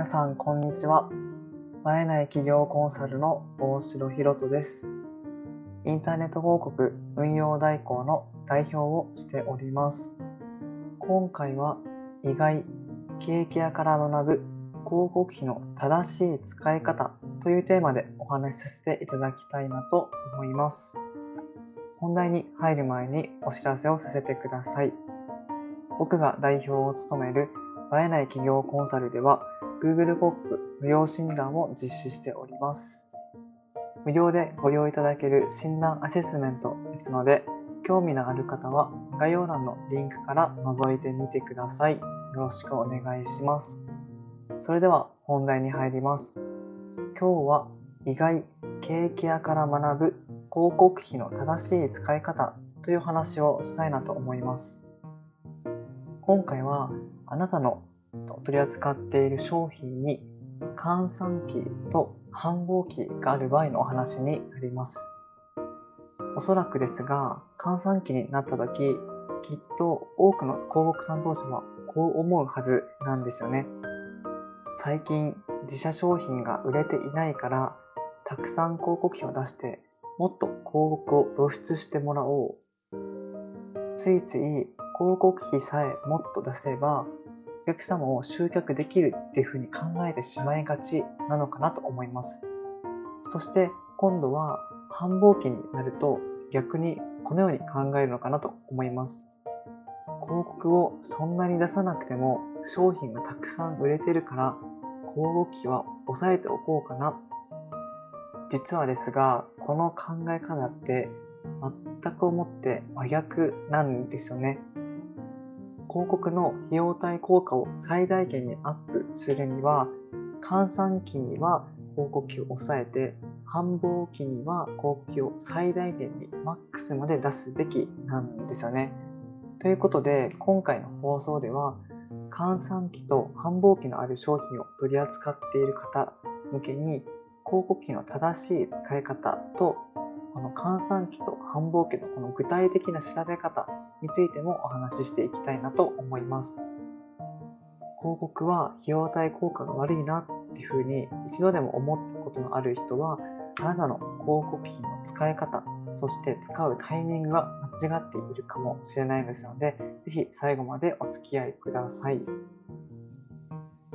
皆さんこんにちは。映えない企業コンサルの大城ひろとです。インターネット広告運用代行の代表をしております。今回は意外ケーキ屋から学ぶ広告費の正しい使い方というテーマでお話しさせていただきたいなと思います。本題に入る前にお知らせをさせてください。僕が代表を務める映えない企業コンサルでは Google ポップ無料診断を実施しております。無料でご利用いただける診断アセスメントですので、興味のある方は概要欄のリンクから覗いてみてください。よろしくお願いします。それでは本題に入ります。今日は意外、ケーキ屋から学ぶ広告費の正しい使い方という話をしたいなと思います。今回はあなたの取り扱っている商品に換算機と繁忙期がある場合のお話になります。おそらくですが、換算期になった時、きっと多くの広告担当者はこう思うはずなんですよね。最近自社商品が売れていないからたくさん広告費を出してもっと広告を露出してもらおう。ついつい広告費さえもっと出せばお客様を集客できるっていうふうに考えてしまいがちなのかなと思います。そして今度は繁忙期になると逆にこのように考えるのかなと思います。広告をそんなに出さなくても商品がたくさん売れてるから広告費は抑えておこうかな。実はですが、この考え方って全く思って真逆なんですよね。広告の費用対効果を最大限にアップするには換算期には広告費を抑えて繁忙期には広告費を最大限にマックスまで出すべきなんですよね。ということで今回の放送では換算期と繁忙期のある商品を取り扱っている方向けに広告費の正しい使い方とこの換算期と繁忙期のこの具体的な調べ方についてもお話ししていきたいなと思います。広告は費用対効果が悪いなっていうふうに一度でも思ったことのある人はあなたの広告費の使い方そして使うタイミングが間違っているかもしれないですのでぜひ最後までお付き合いください。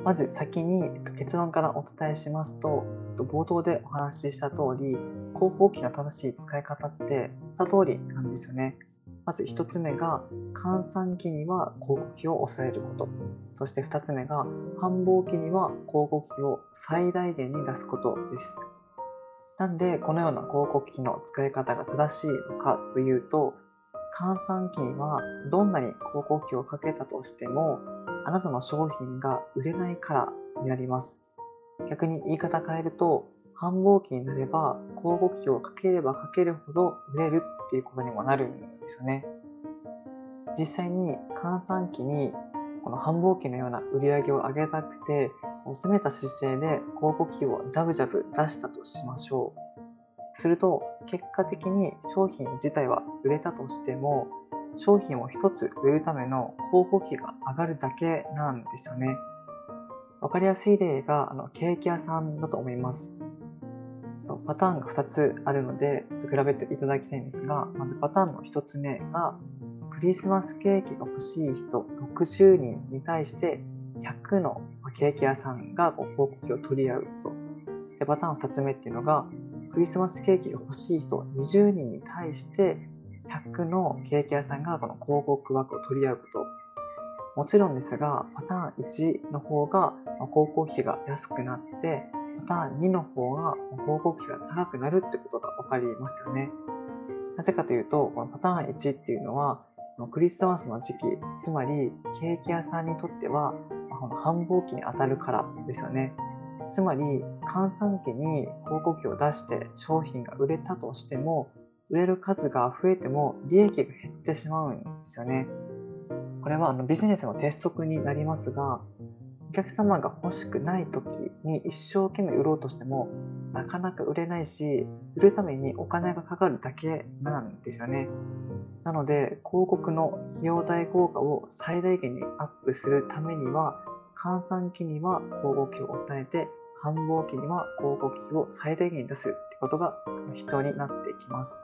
まず先に結論からお伝えしますと冒頭でお話しした通り広報機の正しい使い方って2通りなんですよね。まず1つ目が換算期には広告費を抑えること。そして2つ目が繁忙期には広告費を最大限に出すことです。なんでこのような広告費の使い方が正しいのかというと換算期にはどんなに広告費をかけたとしてもあなたの商品が売れないからになります。逆に言い方変えると繁忙期になれば広告費をかければかけるほど売れるっていうことにもなるんですよね。実際に換算期にこの繁忙期のような売り上げを上げたくて攻めた姿勢で広告費をジャブジャブ出したとしましょう。すると結果的に商品自体は売れたとしても商品を1つ売るための広告費が上がるだけなんですよね。わかりやすい例があのケーキ屋さんだと思います。パターンが2つあるので比べていただきたいんですがまずパターンの1つ目がクリスマスケーキが欲しい人60人に対して100のケーキ屋さんが広告費を取り合うと。でパターン2つ目っていうのがクリスマスケーキが欲しい人20人に対して100のケーキ屋さんがこの広告枠を取り合うこと。もちろんですがパターン1の方が広告費が安くなってパターン2の方が広告費が高くなるってことが分かりますよね。なぜかというと、このパターン1っていうのは、クリスマスの時期、つまりケーキ屋さんにとっては、この繁忙期に当たるからですよね。つまり、換算期に広告費を出して商品が売れたとしても、売れる数が増えても利益が減ってしまうんですよね。これはあのビジネスの鉄則になりますが、お客様が欲しくない時に一生懸命売ろうとしてもなかなか売れないし売るためにお金がかかるだけなんですよねなので広告の費用対効果を最大限にアップするためには閑散期には交互期を抑えて、繁忙期には交互期を最大限に出すってことが必要になってきます。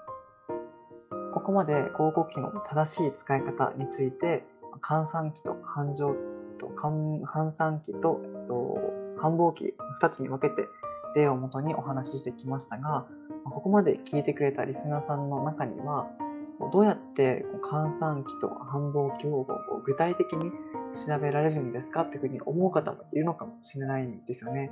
ここまで交互期の正しい使い方について、閑散期と繁盛と閑散期とえっと繁忙期2つに分けて例をもとにお話ししてきましたが、ここまで聞いてくれたリスナーさんの中には、どうやって閑散期と繁忙期を具体的に調べられるんですかっていうふうに思う方もいるのかもしれないんですよね。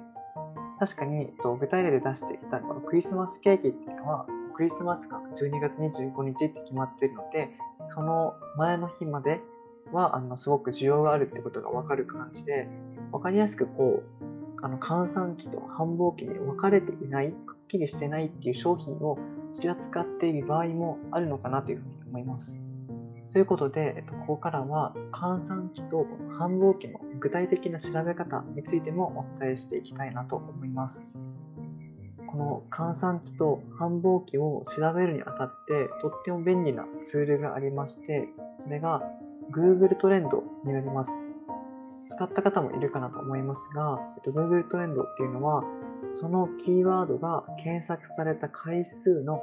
確かに具体例で出してきたこのクリスマスケーキっていうのはクリスマスが12月25日って決まっているのでその前の日まではあのすごく需要があるってことが分かる感じで分かりやすくこうあの閑散期と繁忙期に分かれていないくっきりしてないっていう商品を取り扱っている場合もあるのかなというふうに思います。ということで、えっと、ここからは閑散期と繁忙期の具体的な調べ方についてもお伝えしていきたいなと思います。この閑散期と繁忙期を調べるにあたってとっても便利なツールがありまして、それが Google トレンドになります。使った方もいるかなと思いますが、えっと、Google トレンドっていうのは、そのキーワードが検索された回数の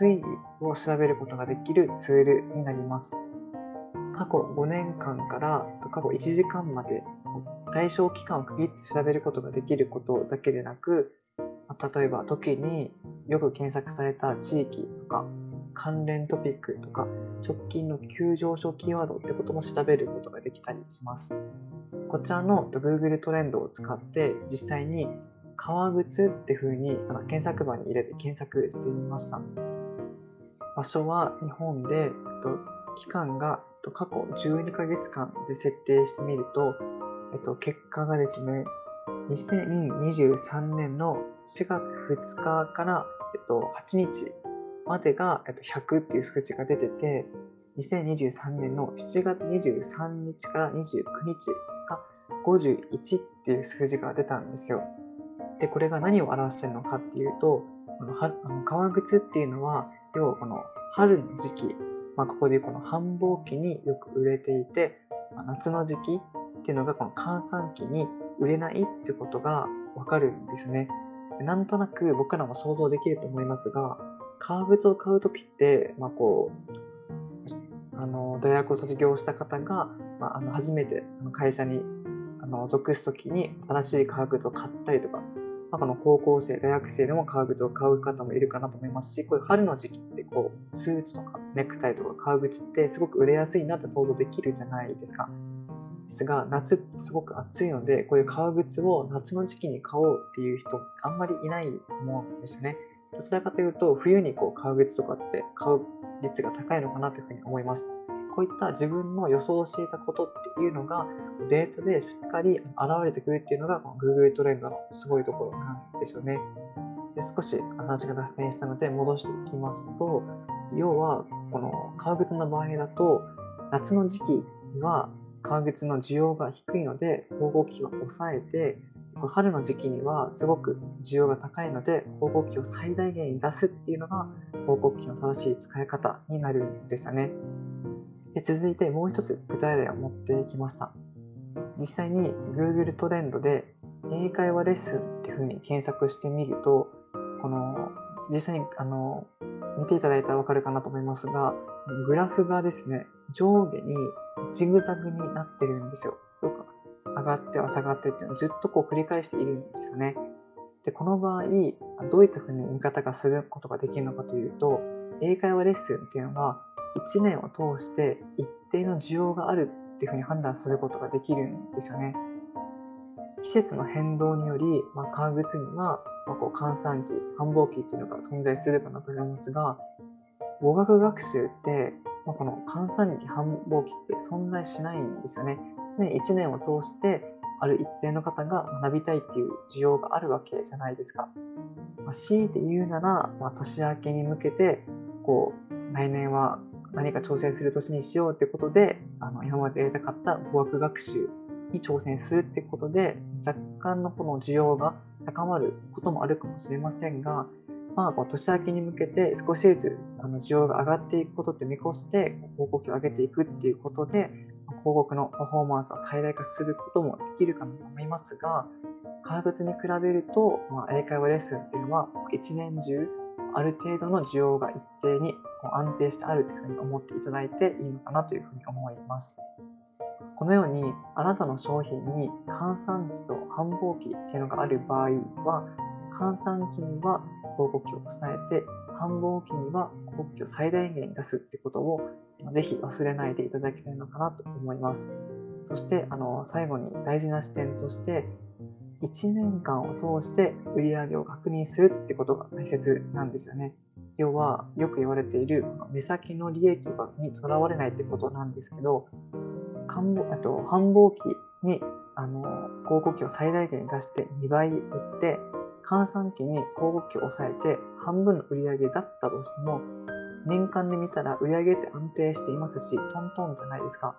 推移を調べることができるツールになります。過去5年間から過去1時間まで対象期間を区切って調べることができることだけでなく、例えば時によく検索された地域とか関連トピックとか直近の急上昇キーワードってことも調べることができたりします。こちらの Google トレンドを使って実際に革靴って風に検索バーに入れて検索してみました。場所は日本で、期間が過去12ヶ月間で設定してみると、えっと、結果がですね、2023年の4月2日から、えっと、8日までが、えっと、100っていう数値が出てて、2023年の7月23日から29日が51っていう数字が出たんですよ。で、これが何を表してるのかっていうと、このあの革靴っていうのは、要はこの春の時期、まあ、ここでいうこの繁忙期によく売れていて、まあ、夏の時期っていうのがこの閑散期に売れないってことがわかるんですね。なんとなく僕らも想像できると思いますが、革靴を買うときって、まあ、こう、あの、大学を卒業した方が、まあ、あの初めて会社にあの属すときに新しい革靴を買ったりとか、まあ、この高校生、大学生でも革靴を買う方もいるかなと思いますし、こういう春の時期ってこう、スーツとかネクタイとか革靴ってすごく売れやすいなって想像できるじゃないですか。ですが、夏ってすごく暑いので、こういう革靴を夏の時期に買おうっていう人あんまりいないと思うんですよね。どちらかというと、冬にこう革靴とかって買う率が高いのかなというふうに思います。こういった自分の予想していたことっていうのがデータでしっかり現れてくるっていうのがこの Google トレンドのすごいところなんですよね。で少し話が脱線したので戻していきますと、要はこの革靴の場合だと夏の時期には革靴の需要が低いので光合期を抑えて春の時期にはすごく需要が高いので光合期を最大限に出すっていうのが光合期の正しい使い方になるんですよね。で続いてもう一つ具体例を持ってきました。実際に Google トレンドで英会話レッスンっていうふうに検索してみると、この実際にあの見ていただいたらわかるかなと思いますが、グラフがですね、上下にジグザグになってるんですよ。上がっては下がってっていうのをずっとこう繰り返しているんですよね。で、この場合、どういったふうに見方がすることができるのかというと、英会話レッスンっていうのは、1年を通して一定の需要があるっていうふうに判断することができるんですよね。季節の変動により、まあ、革靴には、まあ、こう閑散期、繁忙期っていうのが存在するかなと思いますが、語学学習って、まあ、この閑散期、繁忙期って存在しないんですよね。常に1年を通して、ある一定の方が学びたいっていう需要があるわけじゃないですか。まあ、強いて言うなら、まあ、年明けに向けて、こう、来年は何か挑戦する年にしようってことで、あの今までやりたかった語学学習に挑戦するってことで、若干のこの需要が高まることもあるかもしれませんが、まあ、年明けに向けて少しずつあの需要が上がっていくことって見越して、報告を上げていくっていうことで、広告のパフォーマンスを最大化することもできるかと思いますが、革靴に比べると、まあ、英会話レッスンっていうのは一年中ある程度の需要が一定に安定してあるというふうに思っていただいていいのかなというふうに思います。このようにあなたの商品に換算機と繁忙期っていうのがある場合は換算期には広告費を抑えて繁忙期には広告費を最大限に出すってことをぜひ忘れないでいただきたいのかなと思います。そしてあの最後に大事な視点として1年間を通して売り上げを確認するってことが大切なんですよね。要はよく言われている目先の利益にとらわれないってことなんですけどあと繁忙期にあの広告費を最大限に出して2倍売って換算期に広告費を抑えて半分の売り上げだったとしても年間で見たら売り上げって安定していますしトントンじゃないですか。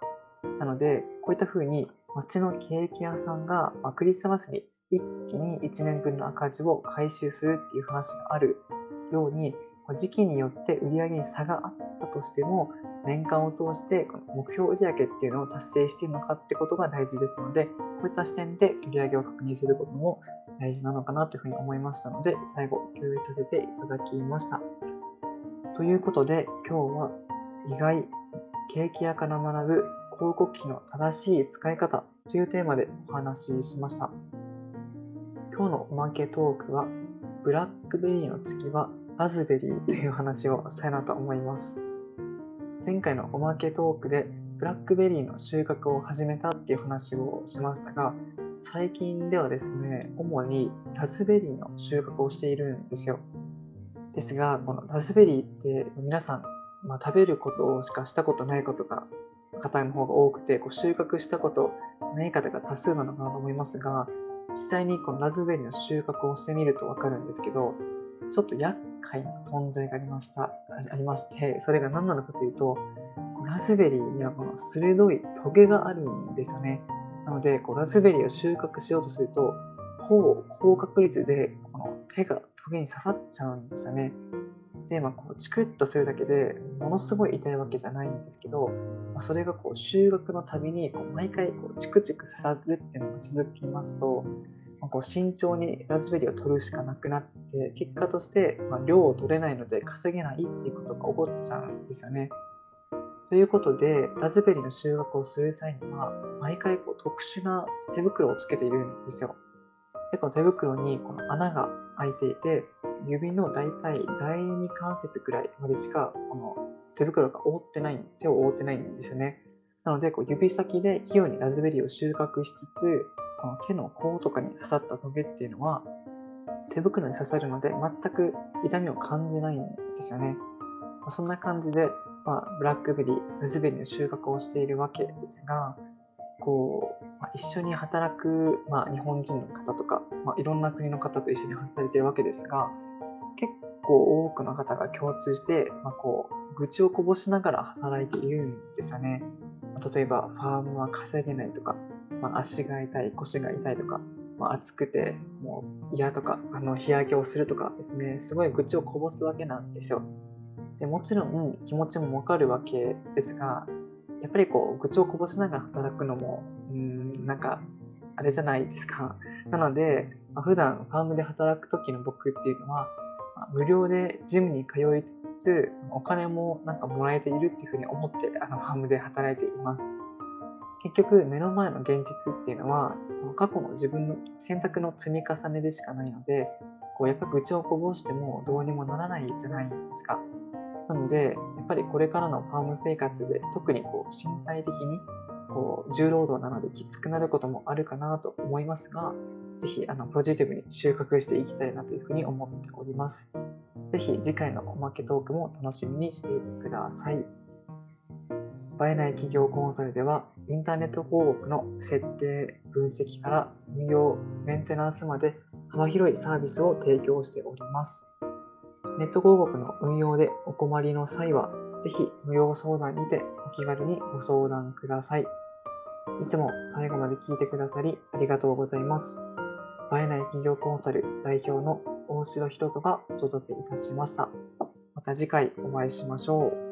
なのでこういった風に街のケーキ屋さんがクリスマスに一気に1年分の赤字を回収するっていう話があるように時期によって売り上げに差があったとしても年間を通してこの目標売上っていうのを達成しているのかってことが大事ですのでこういった視点で売上を確認することも大事なのかなというふうに思いましたので最後共有させていただきました。ということで今日は意外景気屋から学ぶ広告費の正しい使い方というテーマでお話ししました今日のおまけトークはブラックベリーの次はラズベリーという話をしたいなと思います。前回のおまけトークでブラックベリーの収穫を始めたっていう話をしましたが、最近ではですね、主にラズベリーの収穫をしているんですよ。ですが、このラズベリーって皆さん、まあ、食べることしかしたことないことが方の方が多くて、こう収穫したことない方が多数なのかなと思いますが、実際にこのラズベリーの収穫をしてみるとわかるんですけど、ちょっと厄介な存在がありました、ありまして、それが何なのかというと、ラズベリーにはこの鋭いトゲがあるんですよね。なので、こうラズベリーを収穫しようとすると、ほぼ高確率で手がトゲに刺さっちゃうんですよね。で、まあ、こうチクッとするだけでものすごい痛いわけじゃないんですけど、まあ、それがこう収穫のたびにこう毎回こうチクチク刺さるっていうのが続きますと、まあ、こう慎重にラズベリーを取るしかなくなって結果として、ま量を取れないので稼げないっていうことが起こっちゃうんですよね。ということでラズベリーの収穫をする際には毎回こう特殊な手袋をつけているんですよ。でこの手袋にこの穴が開いていて指の大体第2関節くらいまでしかこの手袋が覆ってない手を覆ってないんですよね。なのでこう指先で器用にラズベリーを収穫しつつこの手の甲とかに刺さったトゲっていうのは手袋に刺さるので全く痛みを感じないんですよね。そんな感じで、まあ、ブラックベリー、ラズベリーの収穫をしているわけですが、こう、まあ、一緒に働く、まあ、日本人の方とか、まあ、いろんな国の方と一緒に働いているわけですが、結構多くの方が共通して、まあ、こう愚痴をこぼしながら働いているんですよね。例えば、ファームは稼げないとか、まあ、足が痛い、腰が痛いとか、まあ、暑くてもう嫌とか、あの日焼けをするとかですね、すごい愚痴をこぼすわけなんですよ。でもちろん気持ちもわかるわけですが、やっぱりこう愚痴をこぼしながら働くのも、うん、なんか、あれじゃないですか。なので、まあ、普段ファームで働く時の僕っていうのは、まあ、無料でジムに通いつつ、お金もなんかもらえているっていうふうに思ってあのファームで働いています。結局目の前の現実っていうのは過去の自分の選択の積み重ねでしかないのでこうやっぱ愚痴をこぼしてもどうにもならないじゃないですか。なのでやっぱりこれからのファーム生活で特にこう身体的にこう重労働なのできつくなることもあるかなと思いますがぜひあのポジティブに収穫していきたいなというふうに思っております。ぜひ次回のおまけトークも楽しみにしていてください。映えない企業コンサルではインターネット広告の設定、分析から運用、メンテナンスまで幅広いサービスを提供しております。ネット広告の運用でお困りの際は、ぜひ無料相談にてお気軽にご相談ください。いつも最後まで聞いてくださりありがとうございます。映えない企業コンサル代表の大城博人がお届けいたしました。また次回お会いしましょう。